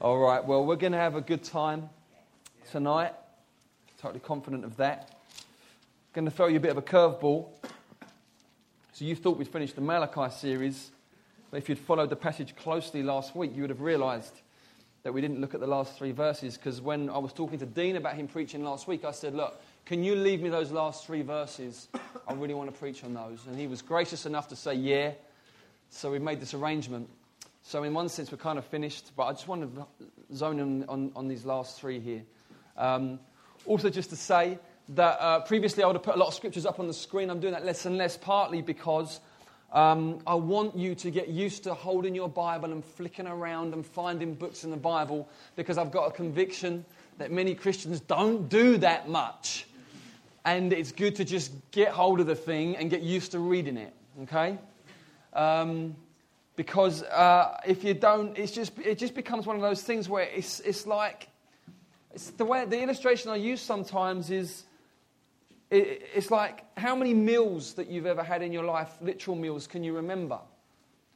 All right, well, we're going to have a good time tonight. Totally confident of that. Going to throw you a bit of a curveball. So, you thought we'd finished the Malachi series, but if you'd followed the passage closely last week, you would have realized that we didn't look at the last three verses because when I was talking to Dean about him preaching last week, I said, Look, can you leave me those last three verses? I really want to preach on those. And he was gracious enough to say, Yeah. So we made this arrangement. So, in one sense, we're kind of finished, but I just want to zone in on, on these last three here. Um, also, just to say that uh, previously I would have put a lot of scriptures up on the screen. I'm doing that less and less, partly because um, I want you to get used to holding your Bible and flicking around and finding books in the Bible because I've got a conviction that many Christians don't do that much. And it's good to just get hold of the thing and get used to reading it, okay? Um, because uh, if you don't, it's just, it just becomes one of those things where it's, it's like, it's the way, the illustration I use sometimes is, it, it's like how many meals that you've ever had in your life, literal meals, can you remember?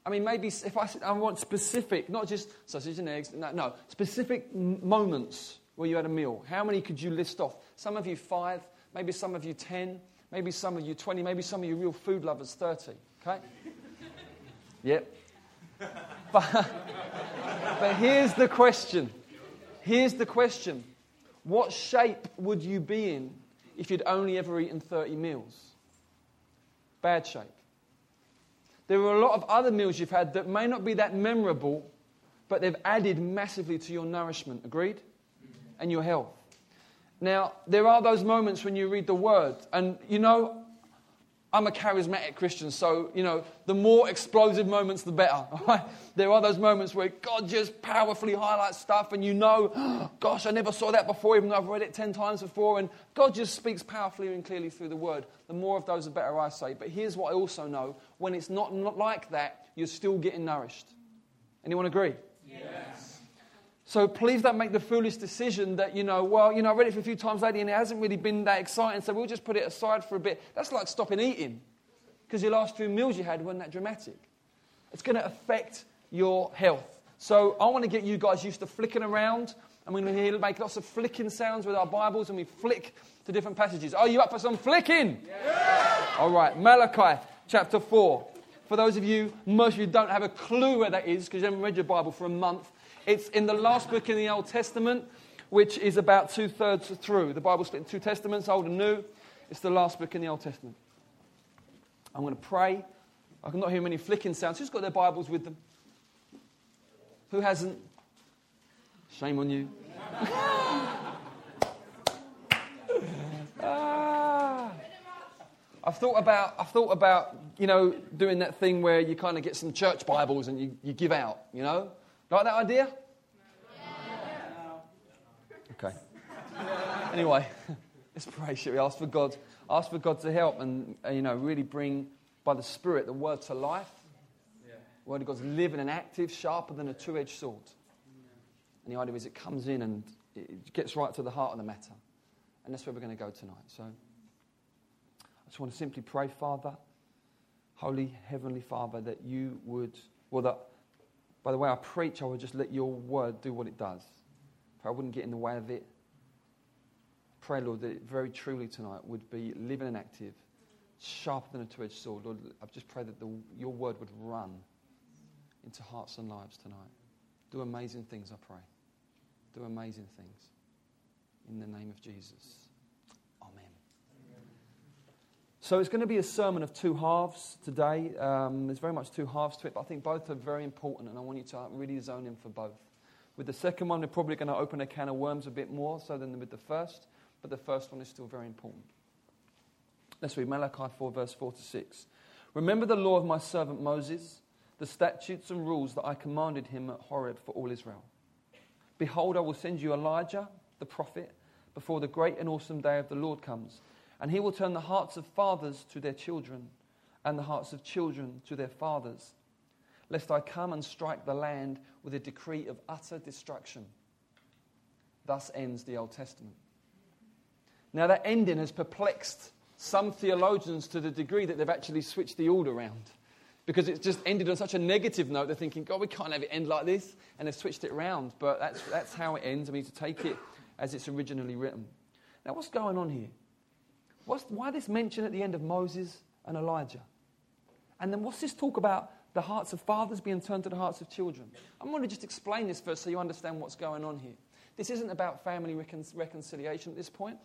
I mean, maybe if I, I want specific, not just sausage and eggs, no, no, specific moments where you had a meal. How many could you list off? Some of you five, maybe some of you ten, maybe some of you 20, maybe some of you real food lovers 30, okay? yep. But, but here's the question. Here's the question. What shape would you be in if you'd only ever eaten 30 meals? Bad shape. There are a lot of other meals you've had that may not be that memorable, but they've added massively to your nourishment. Agreed? And your health. Now, there are those moments when you read the word, and you know, I'm a charismatic Christian, so, you know, the more explosive moments, the better. Right? There are those moments where God just powerfully highlights stuff, and you know, oh, gosh, I never saw that before, even though I've read it 10 times before, and God just speaks powerfully and clearly through the word. The more of those, the better, I say. But here's what I also know when it's not, not like that, you're still getting nourished. Anyone agree? Yes. So please don't make the foolish decision that, you know, well, you know, I read it for a few times lately and it hasn't really been that exciting, so we'll just put it aside for a bit. That's like stopping eating because your last few meals you had weren't that dramatic. It's going to affect your health. So I want to get you guys used to flicking around. And we're going to make lots of flicking sounds with our Bibles and we flick to different passages. Are you up for some flicking? Yeah. All right, Malachi chapter 4. For those of you, most of you don't have a clue where that is because you haven't read your Bible for a month. It's in the last book in the Old Testament, which is about two thirds through. The Bible split in two testaments, Old and New. It's the last book in the Old Testament. I'm going to pray. I can not hear many flicking sounds. Who's got their Bibles with them? Who hasn't? Shame on you. I've thought about, I've thought about, you know, doing that thing where you kind of get some church Bibles and you, you give out, you know? Like that idea? Okay. Anyway, let's pray. Shall we ask for God? Ask for God to help and uh, you know really bring by the Spirit the Word to life. The Word of God's living and active, sharper than a two-edged sword. And the idea is it comes in and it gets right to the heart of the matter. And that's where we're going to go tonight. So I just want to simply pray, Father, Holy Heavenly Father, that you would, well, that by the way I preach, I would just let your word do what it does. I wouldn't get in the way of it. Pray, Lord, that it very truly tonight would be living and active, sharper than a two edged sword. Lord, I just pray that the, your word would run into hearts and lives tonight. Do amazing things, I pray. Do amazing things. In the name of Jesus. So it's going to be a sermon of two halves today. Um, there's very much two halves to it, but I think both are very important, and I want you to really zone in for both. With the second one, we're probably going to open a can of worms a bit more so than with the first, but the first one is still very important. Let's read Malachi 4, verse 4 to 6. Remember the law of my servant Moses, the statutes and rules that I commanded him at Horeb for all Israel. Behold, I will send you Elijah, the prophet, before the great and awesome day of the Lord comes and he will turn the hearts of fathers to their children, and the hearts of children to their fathers, lest I come and strike the land with a decree of utter destruction. Thus ends the Old Testament. Now, that ending has perplexed some theologians to the degree that they've actually switched the order around. because it's just ended on such a negative note. They're thinking, God, we can't have it end like this. And they've switched it around. But that's, that's how it ends. I mean, to take it as it's originally written. Now, what's going on here? What's, why this mention at the end of Moses and Elijah? And then what's this talk about the hearts of fathers being turned to the hearts of children? I'm going to just explain this first so you understand what's going on here. This isn't about family recon- reconciliation at this point.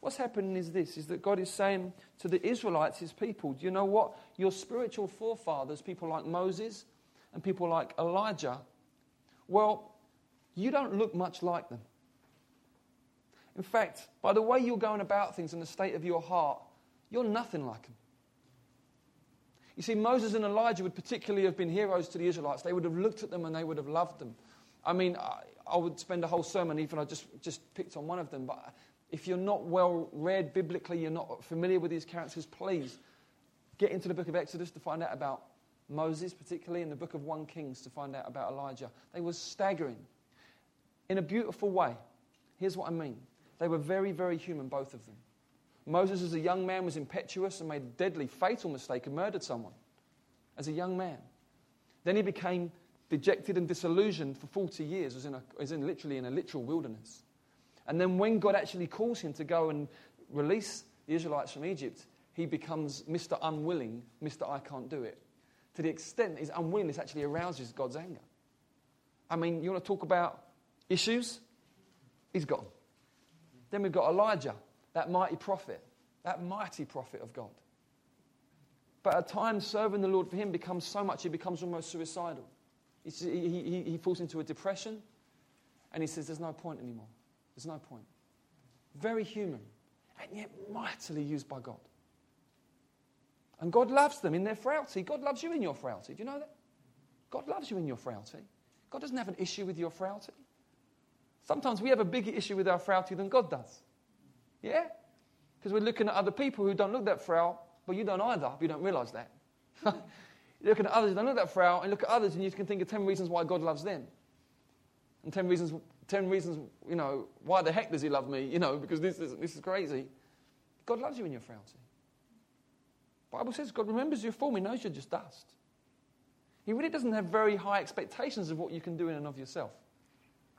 What's happening is this is that God is saying to the Israelites, his people, do you know what? Your spiritual forefathers, people like Moses and people like Elijah, well, you don't look much like them. In fact, by the way you're going about things and the state of your heart, you're nothing like them. You see, Moses and Elijah would particularly have been heroes to the Israelites. They would have looked at them and they would have loved them. I mean, I, I would spend a whole sermon, even I just, just picked on one of them, but if you're not well read biblically, you're not familiar with these characters, please get into the book of Exodus to find out about Moses, particularly in the book of 1 Kings to find out about Elijah. They were staggering in a beautiful way. Here's what I mean they were very, very human, both of them. Moses, as a young man, was impetuous and made a deadly, fatal mistake and murdered someone as a young man. Then he became dejected and disillusioned for 40 years, was in, a, was in literally in a literal wilderness. And then when God actually calls him to go and release the Israelites from Egypt, he becomes Mr. Unwilling, Mr. I can't do it. To the extent his unwillingness actually arouses God's anger. I mean, you want to talk about issues? He's them. Then we've got Elijah, that mighty prophet, that mighty prophet of God. But at times, serving the Lord for him becomes so much, he becomes almost suicidal. He, he, he falls into a depression and he says, There's no point anymore. There's no point. Very human, and yet mightily used by God. And God loves them in their frailty. God loves you in your frailty. Do you know that? God loves you in your frailty. God doesn't have an issue with your frailty. Sometimes we have a bigger issue with our frailty than God does. Yeah? Because we're looking at other people who don't look that frail, but you don't either, you don't realize that. you look at others who don't look that frail, and look at others, and you can think of 10 reasons why God loves them. And 10 reasons 10 reasons, you know, why the heck does he love me? You know, because this is, this is crazy. God loves you in your frailty. Bible says God remembers your form. He knows you're just dust. He really doesn't have very high expectations of what you can do in and of yourself.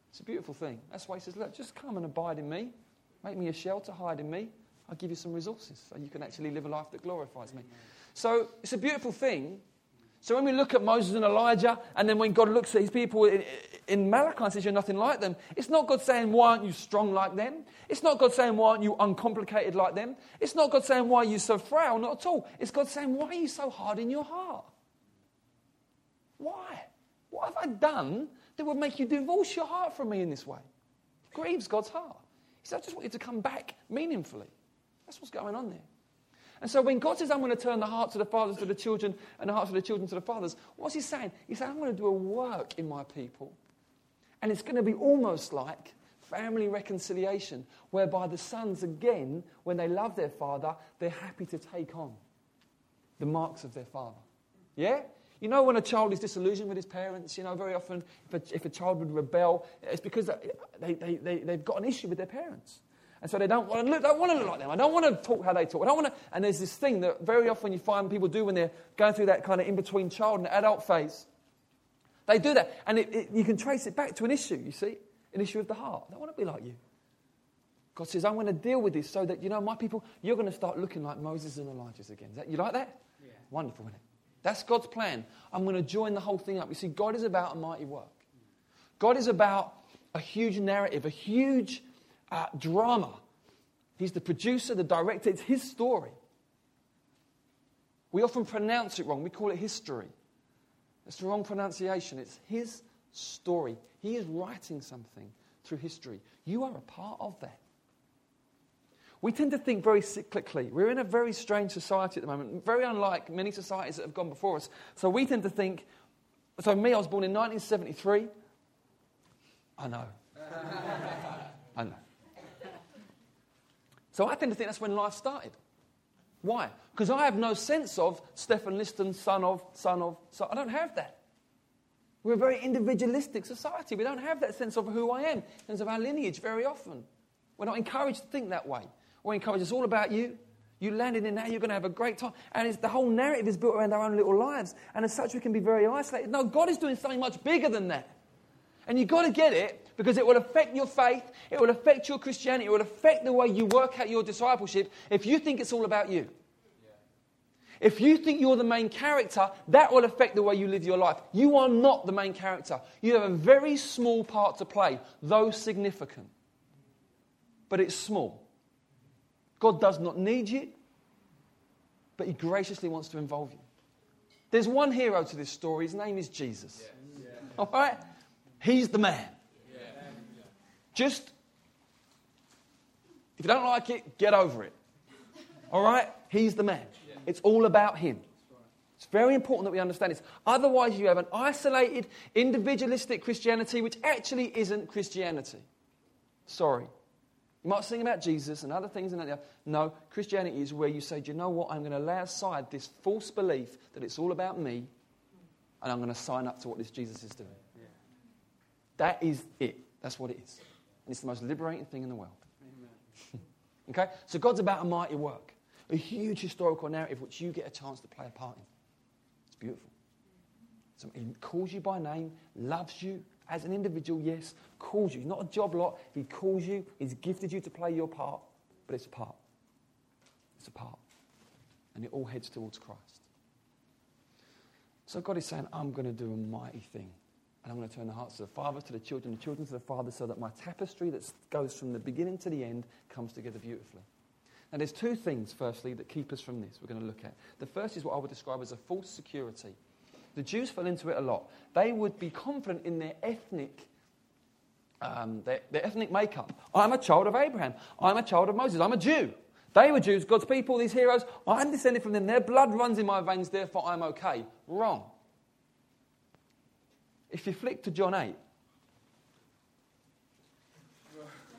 It's a beautiful thing. That's why he says, look, just come and abide in me. Make me a shelter, hide in me. I'll give you some resources so you can actually live a life that glorifies me. So it's a beautiful thing so when we look at Moses and Elijah, and then when God looks at his people in, in Malachi and says you're nothing like them, it's not God saying, why aren't you strong like them? It's not God saying, why aren't you uncomplicated like them? It's not God saying, why are you so frail? Not at all. It's God saying, why are you so hard in your heart? Why? What have I done that would make you divorce your heart from me in this way? It grieves God's heart. He said, I just want you to come back meaningfully. That's what's going on there. And so when God says, I'm going to turn the hearts of the fathers to the children and the hearts of the children to the fathers, what's he saying? He's saying, I'm going to do a work in my people. And it's going to be almost like family reconciliation, whereby the sons, again, when they love their father, they're happy to take on the marks of their father. Yeah? You know, when a child is disillusioned with his parents, you know, very often if a, if a child would rebel, it's because they, they, they, they've got an issue with their parents. And so they don't want to look, don't want to look like them. I don't want to talk how they talk. I don't want to. And there's this thing that very often you find people do when they're going through that kind of in between child and adult phase. They do that. And it, it, you can trace it back to an issue, you see? An issue of the heart. I don't want to be like you. God says, I'm going to deal with this so that, you know, my people, you're going to start looking like Moses and Elijah again. That, you like that? Yeah. Wonderful, isn't it? That's God's plan. I'm going to join the whole thing up. You see, God is about a mighty work. God is about a huge narrative, a huge uh, drama. He's the producer, the director. It's his story. We often pronounce it wrong. We call it history. It's the wrong pronunciation. It's his story. He is writing something through history. You are a part of that. We tend to think very cyclically. We're in a very strange society at the moment, very unlike many societies that have gone before us. So we tend to think, so me, I was born in 1973. I know. I know. So I tend to think that's when life started. Why? Because I have no sense of Stephen Liston, son of, son of, son. I don't have that. We're a very individualistic society. We don't have that sense of who I am, in terms of our lineage very often. We're not encouraged to think that way. We're encouraged, it's all about you. You landed in now, you're going to have a great time. And the whole narrative is built around our own little lives. And as such, we can be very isolated. No, God is doing something much bigger than that. And you've got to get it because it will affect your faith, it will affect your Christianity, it will affect the way you work out your discipleship if you think it's all about you. If you think you're the main character, that will affect the way you live your life. You are not the main character. You have a very small part to play, though significant. But it's small. God does not need you, but He graciously wants to involve you. There's one hero to this story. His name is Jesus. Yeah. Yeah. All right? He's the man. Yeah. Just, if you don't like it, get over it. All right? He's the man. It's all about Him. It's very important that we understand this. Otherwise, you have an isolated, individualistic Christianity which actually isn't Christianity. Sorry. You might sing about Jesus and other things and that. No, Christianity is where you say, Do you know what? I'm going to lay aside this false belief that it's all about me and I'm going to sign up to what this Jesus is doing. Yeah. That is it. That's what it is. And it's the most liberating thing in the world. okay? So God's about a mighty work a huge historical narrative which you get a chance to play a part in. It's beautiful. So he calls you by name, loves you as an individual, yes, calls you. He's not a job lot. He calls you, he's gifted you to play your part, but it's a part. It's a part. And it all heads towards Christ. So God is saying, I'm going to do a mighty thing. And I'm going to turn the hearts of the father to the children, the children to the father, so that my tapestry that goes from the beginning to the end comes together beautifully. Now, there's two things, firstly, that keep us from this we're going to look at. The first is what I would describe as a false security. The Jews fell into it a lot. They would be confident in their ethnic, um, their, their ethnic makeup. I'm a child of Abraham. I'm a child of Moses. I'm a Jew. They were Jews, God's people, these heroes. I'm descended from them. Their blood runs in my veins, therefore I'm okay. Wrong. If you flick to John 8,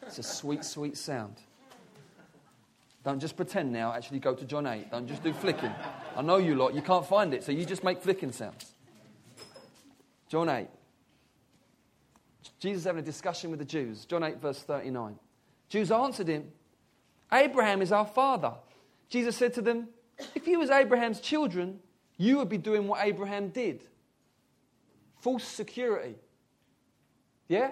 it's a sweet, sweet sound. Don't just pretend now, actually go to John 8. Don't just do flicking. I know you lot, you can't find it, so you just make flicking sounds. John 8. Jesus having a discussion with the Jews. John 8, verse 39. Jews answered him, Abraham is our father. Jesus said to them, If you was Abraham's children, you would be doing what Abraham did. False security. Yeah?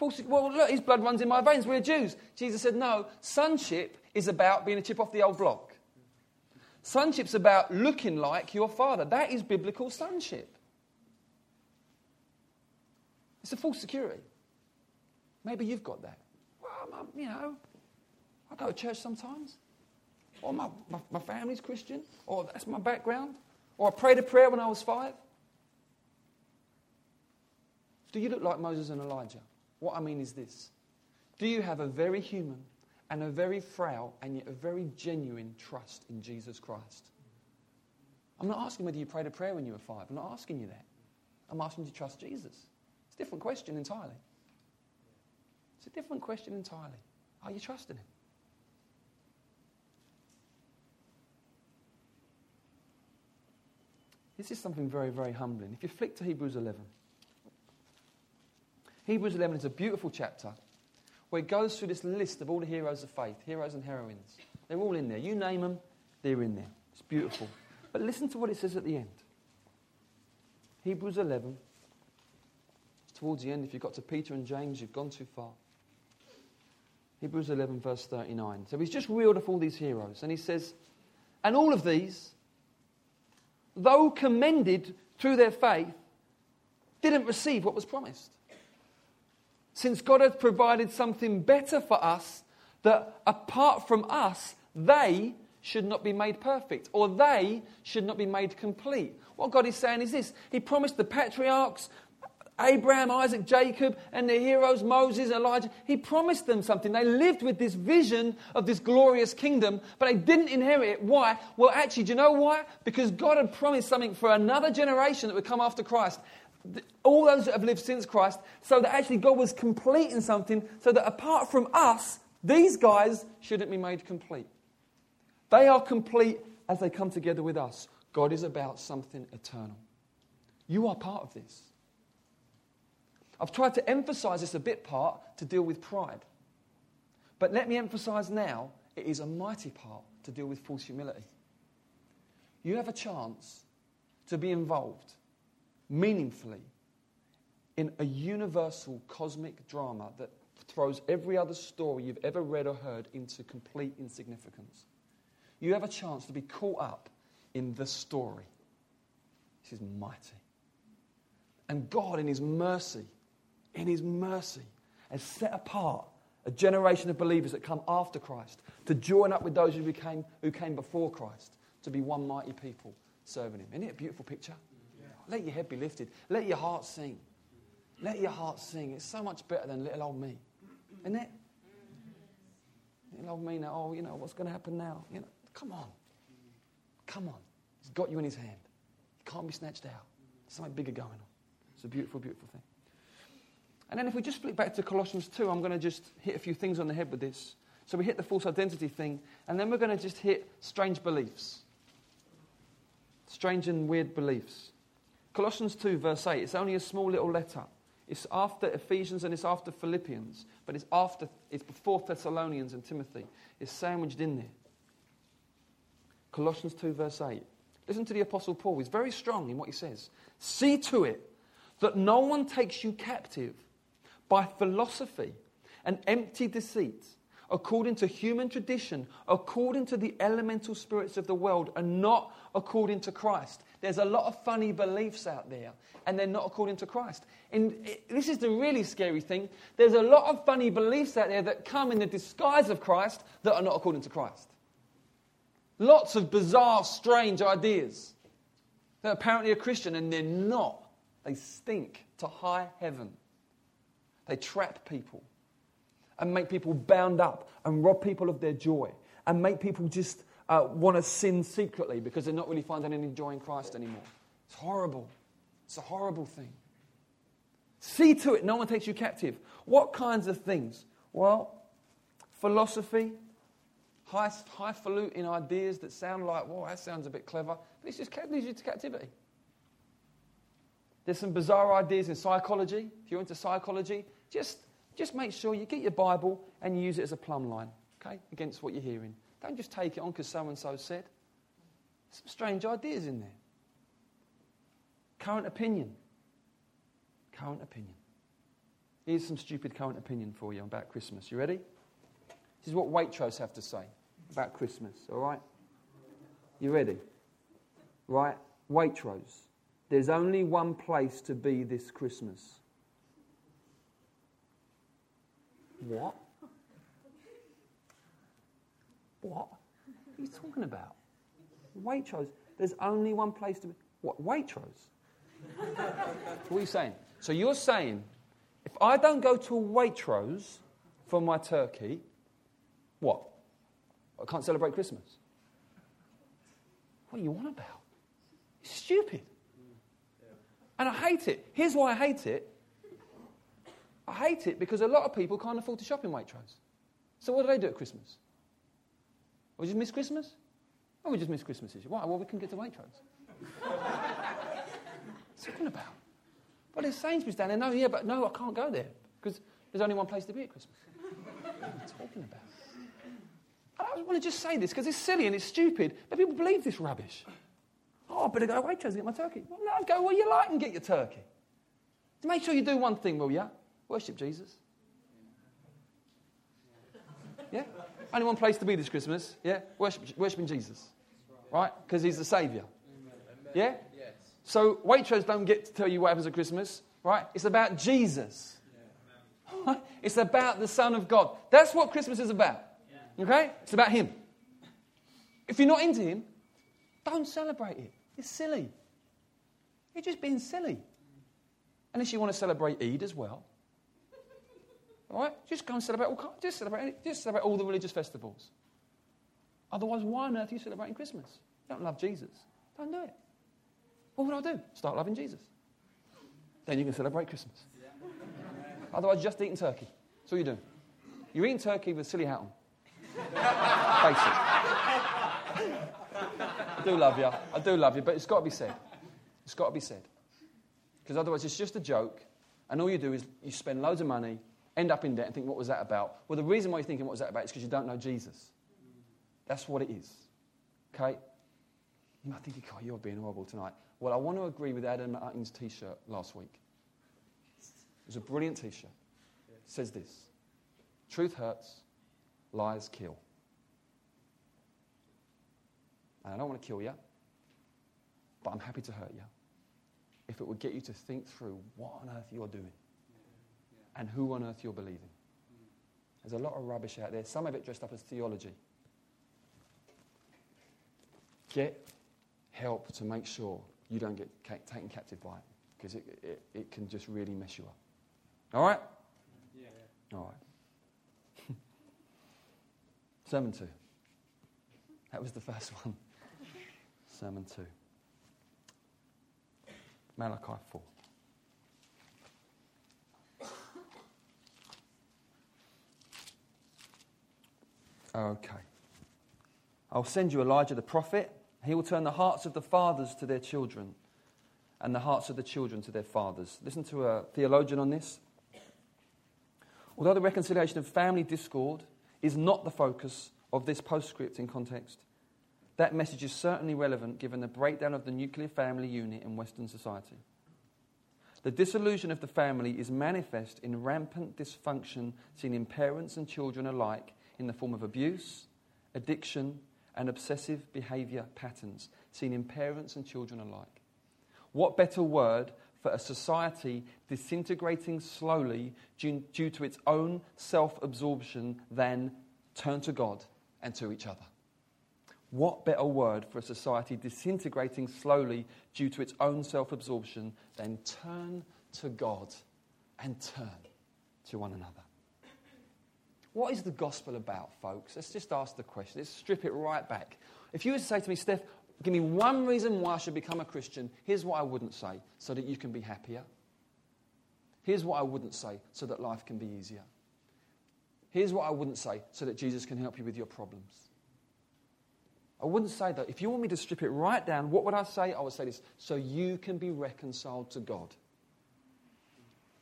Well, look, his blood runs in my veins. We're Jews. Jesus said, no, sonship is about being a chip off the old block. Sonship's about looking like your father. That is biblical sonship. It's a false security. Maybe you've got that. Well, I'm, you know, I go to church sometimes. Or my, my, my family's Christian. Or that's my background. Or I prayed a prayer when I was five. Do you look like Moses and Elijah? What I mean is this Do you have a very human and a very frail and yet a very genuine trust in Jesus Christ? I'm not asking whether you prayed a prayer when you were five. I'm not asking you that. I'm asking you to trust Jesus. It's a different question entirely. It's a different question entirely. Are you trusting Him? This is something very, very humbling. If you flick to Hebrews 11, Hebrews 11 is a beautiful chapter where it goes through this list of all the heroes of faith, heroes and heroines. They're all in there. You name them, they're in there. It's beautiful. But listen to what it says at the end. Hebrews 11. It's towards the end. If you've got to Peter and James, you've gone too far. Hebrews 11, verse 39. So he's just reeled off all these heroes. And he says, And all of these, though commended through their faith, didn't receive what was promised since God has provided something better for us, that apart from us, they should not be made perfect or they should not be made complete. What God is saying is this He promised the patriarchs, Abraham, Isaac, Jacob, and the heroes, Moses, Elijah, He promised them something. They lived with this vision of this glorious kingdom, but they didn't inherit it. Why? Well, actually, do you know why? Because God had promised something for another generation that would come after Christ all those that have lived since Christ, so that actually God was completing something, so that apart from us, these guys shouldn't be made complete. They are complete as they come together with us. God is about something eternal. You are part of this. I've tried to emphasize this a bit part to deal with pride. But let me emphasize now it is a mighty part to deal with false humility. You have a chance to be involved meaningfully in a universal cosmic drama that throws every other story you've ever read or heard into complete insignificance. You have a chance to be caught up in the story. This is mighty. And God, in His mercy, in His mercy, has set apart a generation of believers that come after Christ to join up with those who, became, who came before Christ to be one mighty people serving Him. Isn't it a beautiful picture? Let your head be lifted. Let your heart sing. Let your heart sing. It's so much better than little old me. Isn't it? Little old me now, oh, you know, what's going to happen now? You know, come on. Come on. He's got you in his hand. He can't be snatched out. There's something bigger going on. It's a beautiful, beautiful thing. And then if we just flip back to Colossians 2, I'm going to just hit a few things on the head with this. So we hit the false identity thing, and then we're going to just hit strange beliefs. Strange and weird beliefs. Colossians 2, verse 8, it's only a small little letter. It's after Ephesians and it's after Philippians, but it's after it's before Thessalonians and Timothy. It's sandwiched in there. Colossians 2, verse 8. Listen to the Apostle Paul. He's very strong in what he says. See to it that no one takes you captive by philosophy and empty deceit, according to human tradition, according to the elemental spirits of the world, and not according to Christ. There's a lot of funny beliefs out there, and they're not according to Christ. And this is the really scary thing. There's a lot of funny beliefs out there that come in the disguise of Christ that are not according to Christ. Lots of bizarre, strange ideas that apparently are Christian, and they're not. They stink to high heaven. They trap people and make people bound up and rob people of their joy and make people just uh, want to sin secretly because they're not really finding any joy in Christ anymore. It's horrible. It's a horrible thing. See to it, no one takes you captive. What kinds of things? Well, philosophy, high, highfalutin ideas that sound like, well, that sounds a bit clever, but it's just leads you to captivity. There's some bizarre ideas in psychology. If you're into psychology, just, just make sure you get your Bible and use it as a plumb line, okay, against what you're hearing. Don't just take it on because so and so said. Some strange ideas in there. Current opinion. Current opinion. Here's some stupid current opinion for you about Christmas. You ready? This is what Waitrose have to say about Christmas, all right? You ready? Right? Waitrose. There's only one place to be this Christmas. What? What? Are you talking about? Waitrose. There's only one place to be. What? Waitrose? what are you saying? So you're saying, if I don't go to a Waitrose for my turkey, what? I can't celebrate Christmas. What are you on about? It's stupid. And I hate it. Here's why I hate it. I hate it because a lot of people can't afford to shop in Waitrose. So what do they do at Christmas? We just miss Christmas? Oh, we just miss Christmas. Why? Well, we can get to Waitrose. What's talking about? Well, there's Sainsbury's down there. No, yeah, but no, I can't go there because there's only one place to be at Christmas. what are you talking about? I don't want to just say this because it's silly and it's stupid, but people believe this rubbish. Oh, I better go to Waitrose and get my turkey. Well, no, go where you like and get your turkey. Make sure you do one thing, will you? Worship Jesus. Yeah? Only one place to be this Christmas. Yeah? Worship, worshiping Jesus. Right? Because he's the Saviour. Yeah? So Waitrose don't get to tell you what happens at Christmas. Right? It's about Jesus. It's about the Son of God. That's what Christmas is about. Okay? It's about Him. If you're not into Him, don't celebrate it. It's silly. You're just being silly. Unless you want to celebrate Eid as well. Right? Just go and celebrate all, just celebrate, just celebrate all the religious festivals. Otherwise, why on earth are you celebrating Christmas? You don't love Jesus. Don't do it. What would I do? Start loving Jesus. Then you can celebrate Christmas. Otherwise, you're just eating turkey. That's all you're doing. You're eating turkey with a silly hat on. Face it. I do love you. I do love you, but it's got to be said. It's got to be said. Because otherwise, it's just a joke, and all you do is you spend loads of money, end up in debt, and think, what was that about? Well, the reason why you're thinking, what was that about, is because you don't know Jesus. That's what it is. Okay? You might think, oh, you're being horrible tonight. Well, I want to agree with Adam Martin's t shirt last week. It was a brilliant t shirt. It says this Truth hurts, lies kill. And I don't want to kill you, but I'm happy to hurt you if it would get you to think through what on earth you're doing and who on earth you're believing. There's a lot of rubbish out there, some of it dressed up as theology. Get help to make sure you don't get taken captive by it because it, it, it, can just really mess you up. All right? Yeah. yeah. All right. Sermon 2. That was the first one. Sermon 2. Malachi 4. Okay. I'll send you Elijah the prophet. He will turn the hearts of the fathers to their children and the hearts of the children to their fathers. Listen to a theologian on this. Although the reconciliation of family discord is not the focus of this postscript in context, that message is certainly relevant given the breakdown of the nuclear family unit in Western society. The dissolution of the family is manifest in rampant dysfunction seen in parents and children alike in the form of abuse, addiction, and obsessive behavior patterns seen in parents and children alike. What better word for a society disintegrating slowly due, due to its own self absorption than turn to God and to each other? What better word for a society disintegrating slowly due to its own self absorption than turn to God and turn to one another? What is the gospel about, folks? Let's just ask the question. Let's strip it right back. If you were to say to me, Steph, give me one reason why I should become a Christian, here's what I wouldn't say so that you can be happier. Here's what I wouldn't say so that life can be easier. Here's what I wouldn't say so that Jesus can help you with your problems. I wouldn't say that. If you want me to strip it right down, what would I say? I would say this so you can be reconciled to God.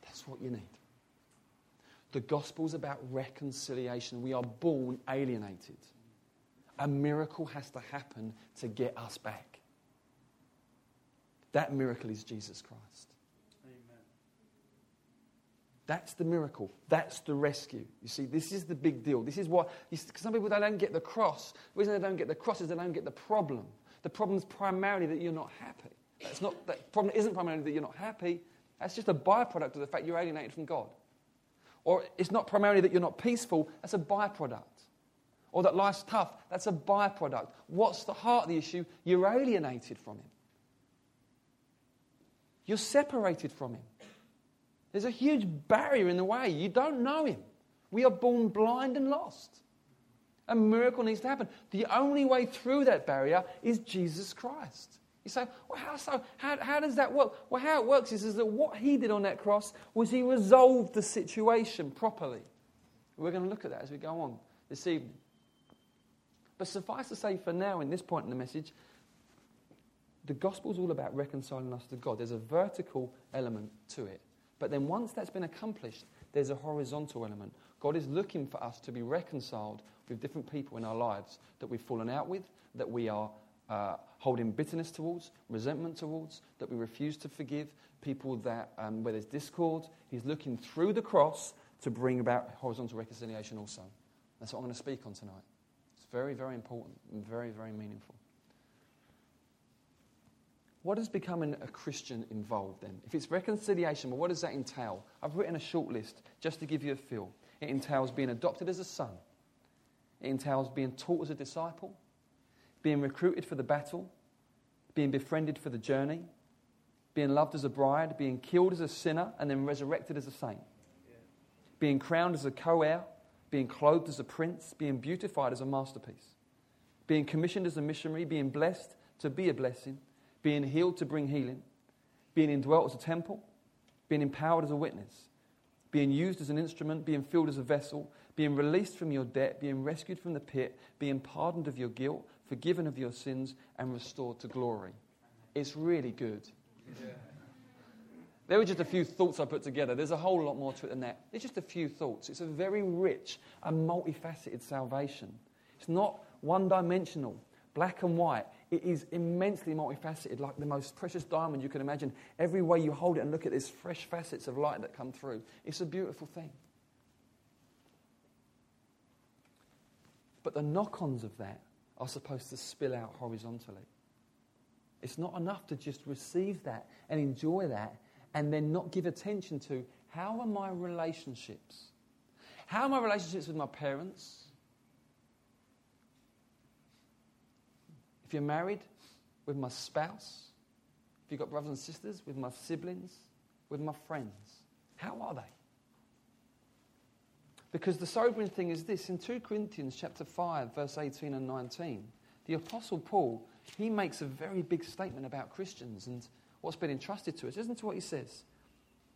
That's what you need. The gospel's about reconciliation. We are born alienated. A miracle has to happen to get us back. That miracle is Jesus Christ. Amen. That's the miracle. That's the rescue. You see, this is the big deal. This is what some people they don't get the cross. The reason they don't get the cross is they don't get the problem. The problem is primarily that you're not happy. That's not the problem isn't primarily that you're not happy. That's just a byproduct of the fact you're alienated from God. Or it's not primarily that you're not peaceful, that's a byproduct. Or that life's tough, that's a byproduct. What's the heart of the issue? You're alienated from Him. You're separated from Him. There's a huge barrier in the way. You don't know Him. We are born blind and lost. A miracle needs to happen. The only way through that barrier is Jesus Christ. You say, well, how so? How, how does that work? Well, how it works is, is that what he did on that cross was he resolved the situation properly. We're going to look at that as we go on this evening. But suffice to say, for now, in this point in the message, the gospel is all about reconciling us to God. There's a vertical element to it. But then once that's been accomplished, there's a horizontal element. God is looking for us to be reconciled with different people in our lives that we've fallen out with, that we are uh, holding bitterness towards, resentment towards, that we refuse to forgive, people that um, where there's discord. He's looking through the cross to bring about horizontal reconciliation also. That's what I'm going to speak on tonight. It's very, very important and very, very meaningful. What does becoming a Christian involve then? If it's reconciliation, well, what does that entail? I've written a short list just to give you a feel. It entails being adopted as a son. It entails being taught as a disciple being recruited for the battle, being befriended for the journey, being loved as a bride, being killed as a sinner, and then resurrected as a saint, being crowned as a co heir, being clothed as a prince, being beautified as a masterpiece, being commissioned as a missionary, being blessed to be a blessing, being healed to bring healing, being indwelt as a temple, being empowered as a witness, being used as an instrument, being filled as a vessel, being released from your debt, being rescued from the pit, being pardoned of your guilt, forgiven of your sins, and restored to glory. It's really good. Yeah. There were just a few thoughts I put together. There's a whole lot more to it than that. It's just a few thoughts. It's a very rich and multifaceted salvation. It's not one dimensional, black and white. It is immensely multifaceted, like the most precious diamond you can imagine. Every way you hold it and look at these fresh facets of light that come through, it's a beautiful thing. But the knock ons of that are supposed to spill out horizontally. It's not enough to just receive that and enjoy that and then not give attention to how are my relationships? How are my relationships with my parents? If you're married, with my spouse. If you've got brothers and sisters, with my siblings, with my friends. How are they? Because the sobering thing is this in 2 Corinthians chapter 5, verse 18 and 19, the Apostle Paul, he makes a very big statement about Christians and what's been entrusted to us. Listen to what he says.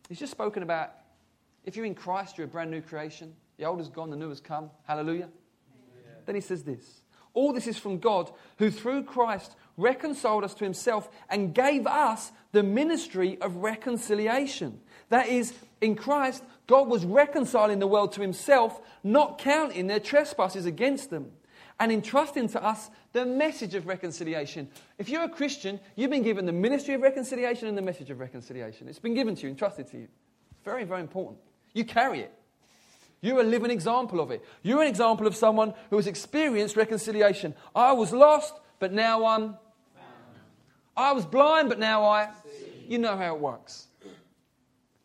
He's just spoken about if you're in Christ, you're a brand new creation. The old is gone, the new has come. Hallelujah. Then he says this All this is from God, who through Christ reconciled us to himself and gave us the ministry of reconciliation. That is, in Christ, God was reconciling the world to himself, not counting their trespasses against them, and entrusting to us the message of reconciliation. If you're a Christian, you've been given the ministry of reconciliation and the message of reconciliation. It's been given to you, entrusted to you. Very, very important. You carry it. You're a living example of it. You're an example of someone who has experienced reconciliation. I was lost, but now I'm. I was blind, but now I. You know how it works.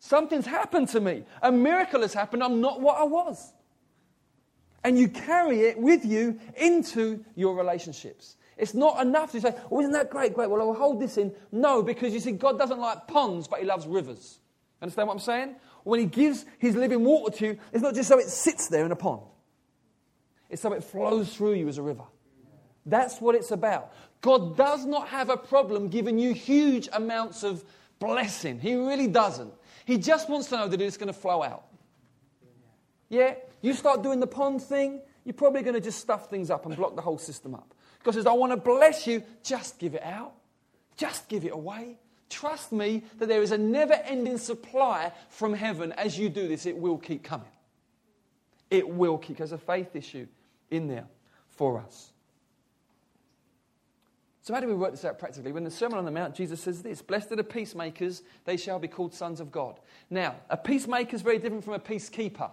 Something's happened to me. A miracle has happened. I'm not what I was. And you carry it with you into your relationships. It's not enough to say, oh, isn't that great? Great. Well, I'll hold this in. No, because you see, God doesn't like ponds, but He loves rivers. Understand what I'm saying? When He gives His living water to you, it's not just so it sits there in a pond, it's so it flows through you as a river. That's what it's about. God does not have a problem giving you huge amounts of blessing. He really doesn't. He just wants to know that it's going to flow out. Yeah? You start doing the pond thing, you're probably going to just stuff things up and block the whole system up. God says, I want to bless you, just give it out. Just give it away. Trust me that there is a never ending supply from heaven. As you do this, it will keep coming. It will keep. There's a faith issue in there for us. So, how do we work this out practically? When the Sermon on the Mount, Jesus says this Blessed are the peacemakers, they shall be called sons of God. Now, a peacemaker is very different from a peacekeeper.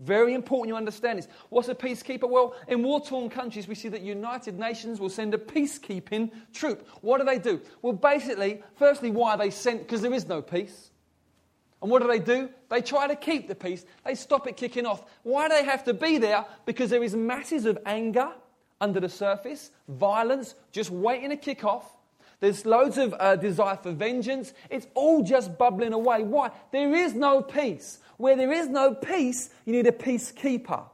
Very important you understand this. What's a peacekeeper? Well, in war torn countries, we see that United Nations will send a peacekeeping troop. What do they do? Well, basically, firstly, why are they sent? Because there is no peace. And what do they do? They try to keep the peace. They stop it kicking off. Why do they have to be there? Because there is masses of anger under the surface, violence just waiting to kick off. There's loads of uh, desire for vengeance. It's all just bubbling away. Why? There is no peace. Where there is no peace, you need a peacekeeper.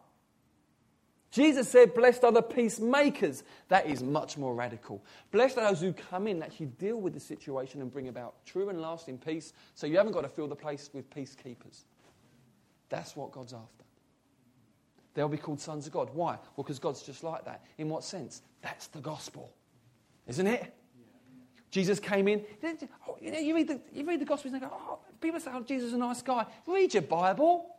Jesus said, Blessed are the peacemakers. That is much more radical. Blessed are those who come in actually deal with the situation and bring about true and lasting peace so you haven't got to fill the place with peacekeepers. That's what God's after. They'll be called sons of God. Why? Well, because God's just like that. In what sense? That's the gospel, isn't it? Jesus came in. Oh, you, know, you, read the, you read the Gospels and go, oh, people say, oh, Jesus is a nice guy. Read your Bible.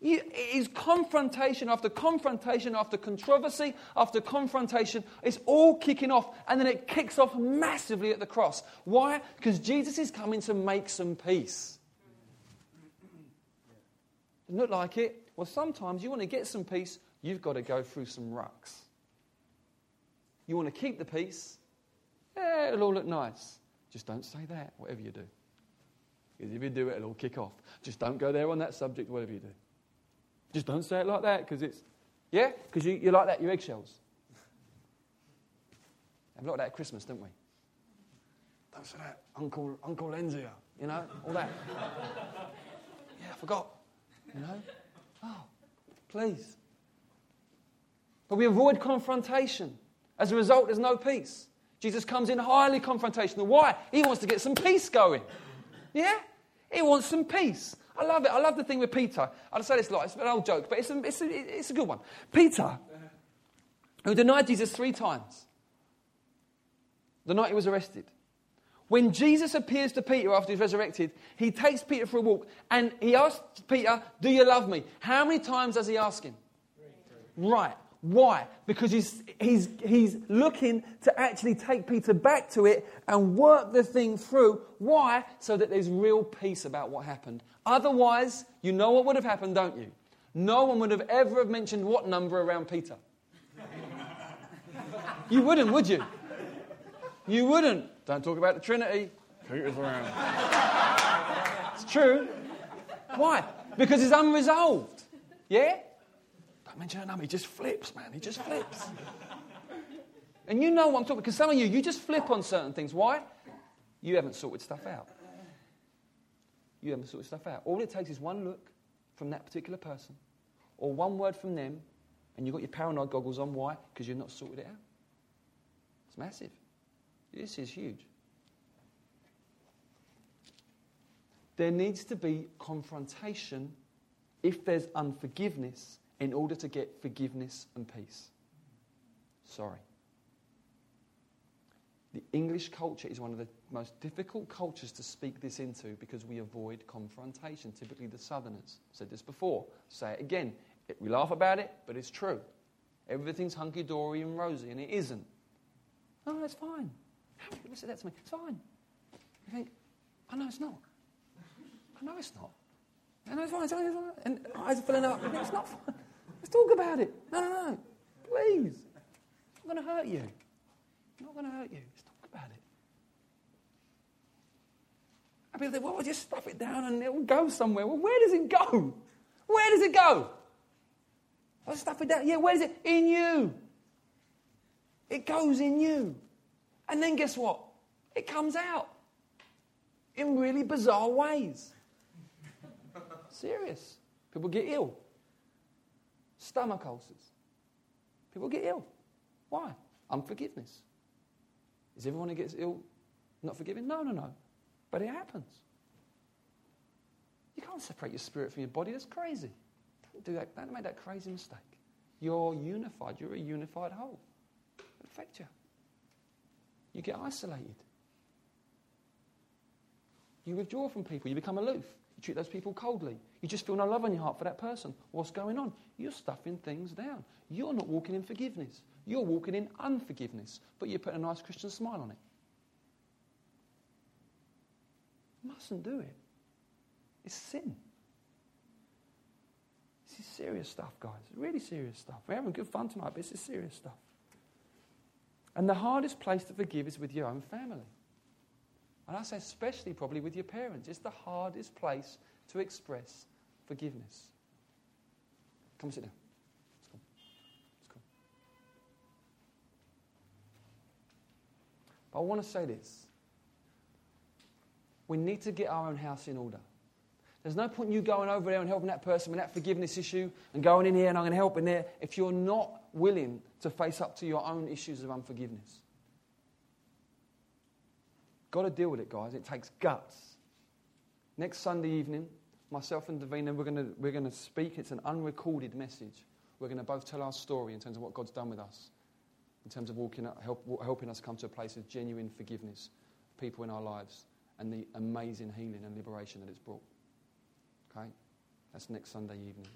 You, it is confrontation after confrontation after controversy after confrontation. It's all kicking off, and then it kicks off massively at the cross. Why? Because Jesus is coming to make some peace. Doesn't look like it. Well, sometimes you want to get some peace, you've got to go through some rucks. You want to keep the peace, yeah, it'll all look nice. Just don't say that, whatever you do. Because if you do it, it'll all kick off. Just don't go there on that subject, whatever you do. Just don't say it like that, because it's, yeah, because you, you like that, your eggshells. Have a lot of that at Christmas, don't we? Don't say that, Uncle, Uncle Lenzia, you know, all that. yeah, I forgot. You know? Oh, please. But we avoid confrontation. As a result, there's no peace. Jesus comes in highly confrontational. Why? He wants to get some peace going. Yeah? He wants some peace. I love it. I love the thing with Peter. I'll say this a lot. It's an old joke, but it's a, it's a, it's a good one. Peter, who denied Jesus three times the night he was arrested. When Jesus appears to Peter after he's resurrected, he takes Peter for a walk and he asks Peter, Do you love me? How many times does he ask him? right. Why? Because he's, he's, he's looking to actually take Peter back to it and work the thing through. Why? So that there's real peace about what happened. Otherwise, you know what would have happened, don't you? No one would have ever have mentioned what number around Peter. you wouldn't, would you? You wouldn't. Don't talk about the Trinity. Peter's around. it's true. Why? Because it's unresolved. Yeah? Don't mention a number. He just flips, man. He just flips. and you know what I'm talking about, because some of you, you just flip on certain things. Why? You haven't sorted stuff out. You haven't sorted stuff out. All it takes is one look from that particular person or one word from them, and you've got your paranoid goggles on. Why? Because you've not sorted it out. It's massive. This is huge. There needs to be confrontation if there's unforgiveness in order to get forgiveness and peace. Sorry. The English culture is one of the most difficult cultures to speak this into because we avoid confrontation, typically the Southerners. said this before, say it again. We laugh about it, but it's true. Everything's hunky dory and rosy, and it isn't. No, that's fine. How many people say that to me? It's fine. You think, I know it's not. I know it's not. I know it's fine. It's fine. It's fine. And eyes are filling up. It's not fine. Let's talk about it. No, no, no. Please. It's not going to hurt you. It's not going to hurt you. Let's talk about it. And people think, well, we'll just stuff it down and it will go somewhere. Well, where does it go? Where does it go? I'll stuff it down. Yeah, where is it? In you. It goes in you. And then guess what? It comes out in really bizarre ways. Serious. People get ill stomach ulcers. People get ill. Why? Unforgiveness. Is everyone who gets ill not forgiving? No, no, no. But it happens. You can't separate your spirit from your body. That's crazy. Don't do that. Don't make that crazy mistake. You're unified. You're a unified whole. It affects you. You get isolated. You withdraw from people. You become aloof. You treat those people coldly. You just feel no love in your heart for that person. What's going on? You're stuffing things down. You're not walking in forgiveness. You're walking in unforgiveness, but you put a nice Christian smile on it. You mustn't do it. It's sin. This is serious stuff, guys. Really serious stuff. We're having good fun tonight, but this is serious stuff. And the hardest place to forgive is with your own family. And I say, especially probably with your parents. It's the hardest place to express forgiveness. Come sit down. Let's go. Let's go. But I want to say this. We need to get our own house in order. There's no point in you going over there and helping that person with that forgiveness issue and going in here and I'm going to help in there if you're not willing to face up to your own issues of unforgiveness. Got to deal with it, guys. It takes guts. Next Sunday evening, myself and Davina, we're going we're to speak. It's an unrecorded message. We're going to both tell our story in terms of what God's done with us, in terms of walking, help, helping us come to a place of genuine forgiveness, people in our lives, and the amazing healing and liberation that it's brought. Okay? That's next Sunday evening.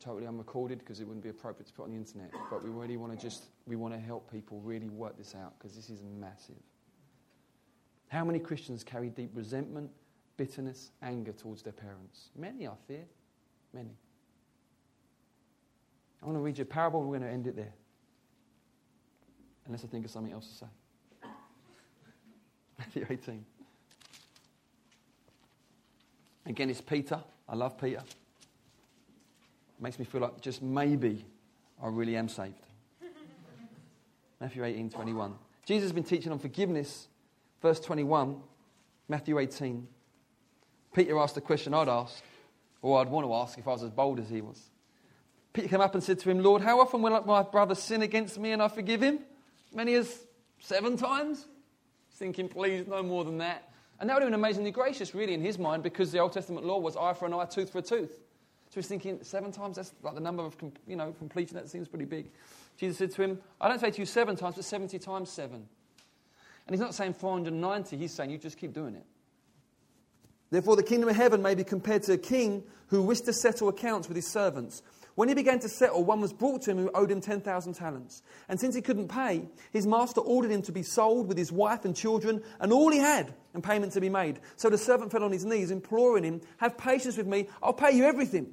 Totally unrecorded because it wouldn't be appropriate to put on the internet. But we really want to just, we want to help people really work this out because this is massive. How many Christians carry deep resentment, bitterness, anger towards their parents? Many, I fear. Many. I want to read you a parable. We're going to end it there. Unless I think of something else to say. Matthew 18. Again, it's Peter. I love Peter. Makes me feel like just maybe I really am saved. Matthew 18, 21. Jesus has been teaching on forgiveness Verse 21, Matthew 18. Peter asked the question I'd ask, or I'd want to ask if I was as bold as he was. Peter came up and said to him, Lord, how often will my brother sin against me and I forgive him? Many as seven times? He's thinking, please, no more than that. And that would have been amazingly gracious, really, in his mind, because the Old Testament law was eye for an eye, tooth for a tooth. So he's thinking, seven times, that's like the number of, you know, completion, that seems pretty big. Jesus said to him, I don't say to you seven times, but 70 times seven. And he's not saying 490, he's saying you just keep doing it. Therefore, the kingdom of heaven may be compared to a king who wished to settle accounts with his servants. When he began to settle, one was brought to him who owed him 10,000 talents. And since he couldn't pay, his master ordered him to be sold with his wife and children and all he had, and payment to be made. So the servant fell on his knees, imploring him, Have patience with me, I'll pay you everything.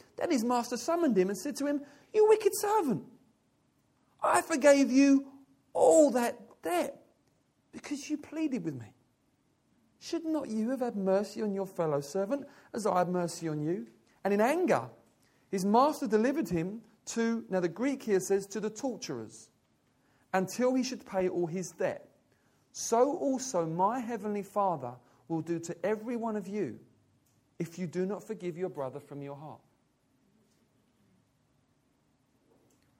Then his master summoned him and said to him, You wicked servant, I forgave you all that debt because you pleaded with me. Should not you have had mercy on your fellow servant as I had mercy on you? And in anger, his master delivered him to, now the Greek here says, to the torturers, until he should pay all his debt. So also my heavenly Father will do to every one of you if you do not forgive your brother from your heart.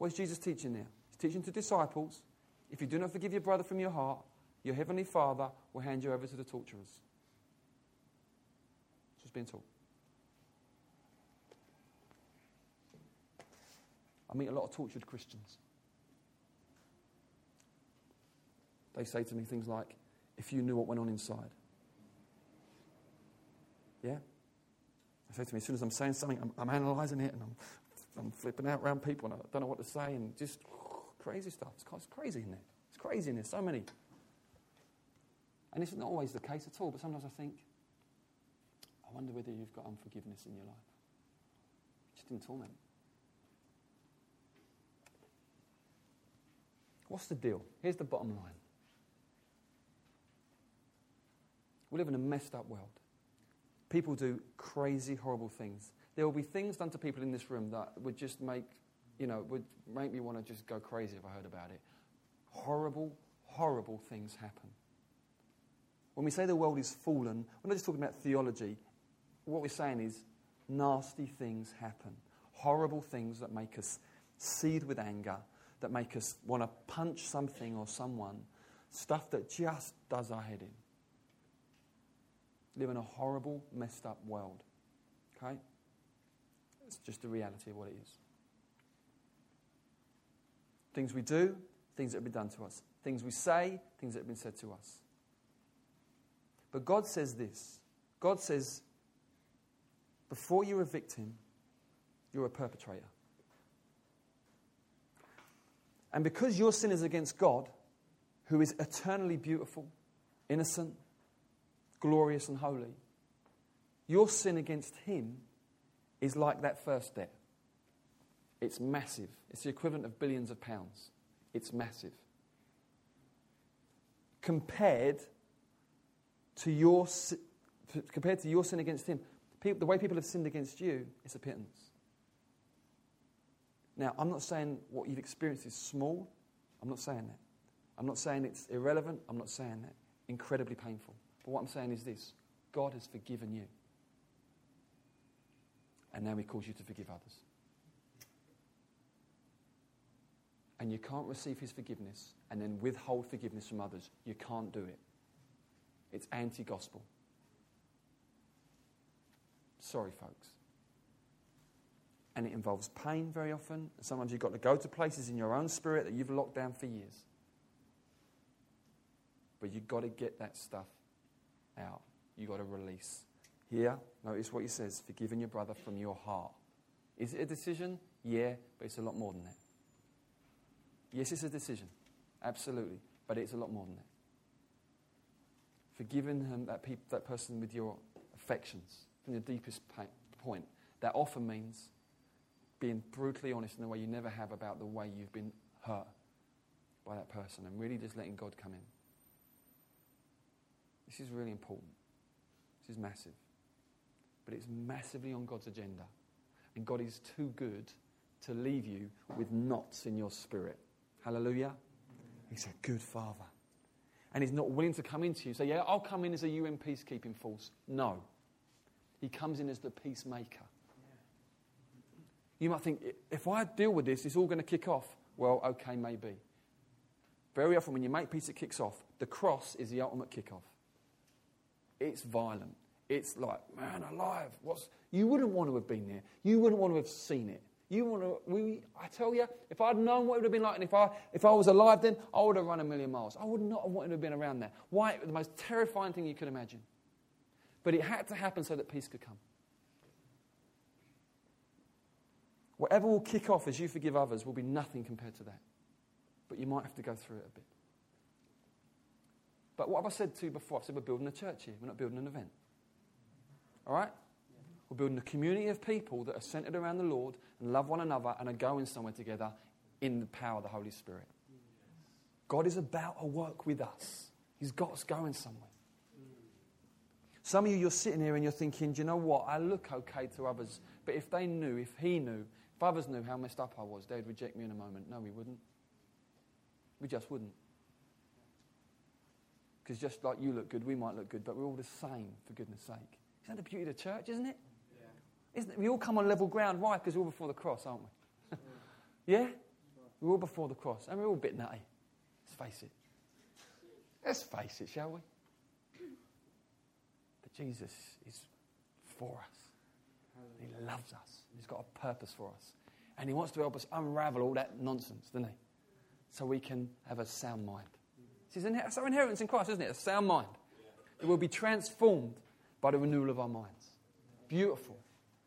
What is Jesus teaching there? He's teaching to disciples if you do not forgive your brother from your heart, your heavenly Father will hand you over to the torturers. That's what's being taught. I meet a lot of tortured Christians. They say to me things like, if you knew what went on inside. Yeah? They say to me, as soon as I'm saying something, I'm, I'm analysing it and I'm I'm flipping out around people and I don't know what to say and just crazy stuff. It's, crazy in there. It's crazy in there. So many. And it's not always the case at all, but sometimes I think, I wonder whether you've got unforgiveness in your life. Just in torment. What's the deal? Here's the bottom line. We live in a messed up world. People do crazy, horrible things there will be things done to people in this room that would just make, you know, would make me want to just go crazy if I heard about it. Horrible, horrible things happen. When we say the world is fallen, we're not just talking about theology. What we're saying is nasty things happen. Horrible things that make us seethe with anger, that make us want to punch something or someone. Stuff that just does our head in. Live in a horrible, messed up world. Okay? It's just the reality of what it is. Things we do, things that have been done to us. Things we say, things that have been said to us. But God says this God says, before you're a victim, you're a perpetrator. And because your sin is against God, who is eternally beautiful, innocent, glorious, and holy, your sin against Him is like that first debt. It's massive. It's the equivalent of billions of pounds. It's massive. Compared to your, compared to your sin against him, people, the way people have sinned against you is a pittance. Now, I'm not saying what you've experienced is small. I'm not saying that. I'm not saying it's irrelevant. I'm not saying that. Incredibly painful. But what I'm saying is this God has forgiven you. And now he calls you to forgive others. And you can't receive his forgiveness and then withhold forgiveness from others. You can't do it. It's anti gospel. Sorry, folks. And it involves pain very often. Sometimes you've got to go to places in your own spirit that you've locked down for years. But you've got to get that stuff out. You've got to release. Here, notice what he says forgiving your brother from your heart. Is it a decision? Yeah, but it's a lot more than that. Yes, it's a decision. Absolutely. But it's a lot more than that. Forgiving him, that, peop- that person with your affections from your deepest pain, point. That often means being brutally honest in the way you never have about the way you've been hurt by that person and really just letting God come in. This is really important. This is massive but it's massively on God's agenda. And God is too good to leave you with knots in your spirit. Hallelujah. He's a good father. And he's not willing to come into you say, Yeah, I'll come in as a UN peacekeeping force. No. He comes in as the peacemaker. You might think, if I deal with this, it's all going to kick off. Well, okay, maybe. Very often, when you make peace, it kicks off. The cross is the ultimate kickoff. It's violent. It's like, man, alive. What's... You wouldn't want to have been there. You wouldn't want to have seen it. You want to, we, I tell you, if I'd known what it would have been like, and if I, if I was alive then, I would have run a million miles. I would not have wanted to have been around there. Why? The most terrifying thing you could imagine. But it had to happen so that peace could come. Whatever will kick off as you forgive others will be nothing compared to that. But you might have to go through it a bit. But what have I said to you before? I've said we're building a church here, we're not building an event. All right? We're building a community of people that are centered around the Lord and love one another and are going somewhere together in the power of the Holy Spirit. God is about to work with us, He's got us going somewhere. Some of you, you're sitting here and you're thinking, do you know what? I look okay to others, but if they knew, if he knew, if others knew how messed up I was, they'd reject me in a moment. No, we wouldn't. We just wouldn't. Because just like you look good, we might look good, but we're all the same, for goodness sake. Isn't that the beauty of the church, isn't it? Isn't it? We all come on level ground. Why? Because we're all before the cross, aren't we? yeah? We're all before the cross. And we're all a bit nutty. Let's face it. Let's face it, shall we? But Jesus is for us. He loves us. He's got a purpose for us. And He wants to help us unravel all that nonsense, doesn't He? So we can have a sound mind. It's our inheritance in Christ, isn't it? A sound mind. It will be transformed by the renewal of our minds. Beautiful.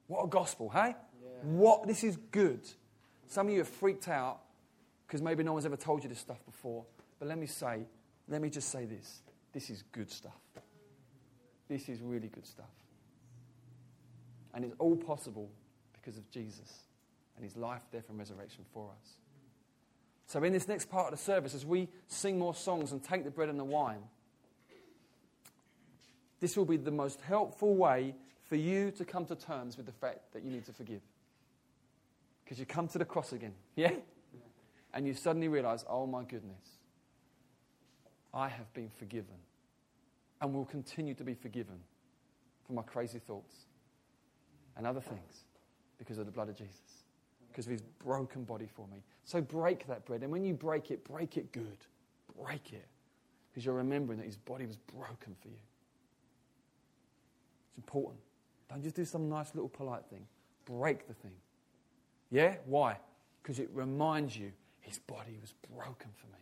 What a gospel, hey? Yeah. What this is good. Some of you are freaked out because maybe no one's ever told you this stuff before. But let me say, let me just say this. This is good stuff. This is really good stuff. And it's all possible because of Jesus and his life, death, and resurrection for us. So, in this next part of the service, as we sing more songs and take the bread and the wine, this will be the most helpful way for you to come to terms with the fact that you need to forgive. Because you come to the cross again, yeah? And you suddenly realize, oh my goodness, I have been forgiven and will continue to be forgiven for my crazy thoughts and other things because of the blood of Jesus, because of his broken body for me. So break that bread. And when you break it, break it good. Break it. Because you're remembering that his body was broken for you. It's important. Don't just do some nice little polite thing. Break the thing. Yeah? Why? Because it reminds you his body was broken for me.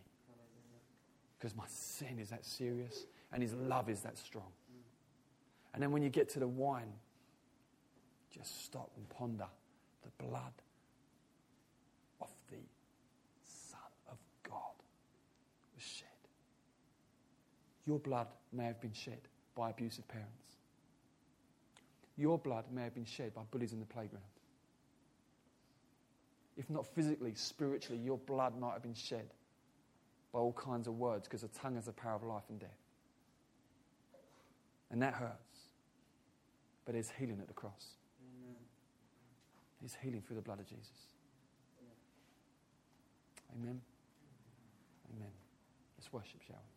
Because my sin is that serious and his love is that strong. And then when you get to the wine, just stop and ponder the blood of the Son of God was shed. Your blood may have been shed by abusive parents. Your blood may have been shed by bullies in the playground. If not physically, spiritually, your blood might have been shed by all kinds of words because the tongue has the power of life and death. And that hurts. But there's healing at the cross. Amen. There's healing through the blood of Jesus. Amen. Amen. Let's worship, shall we?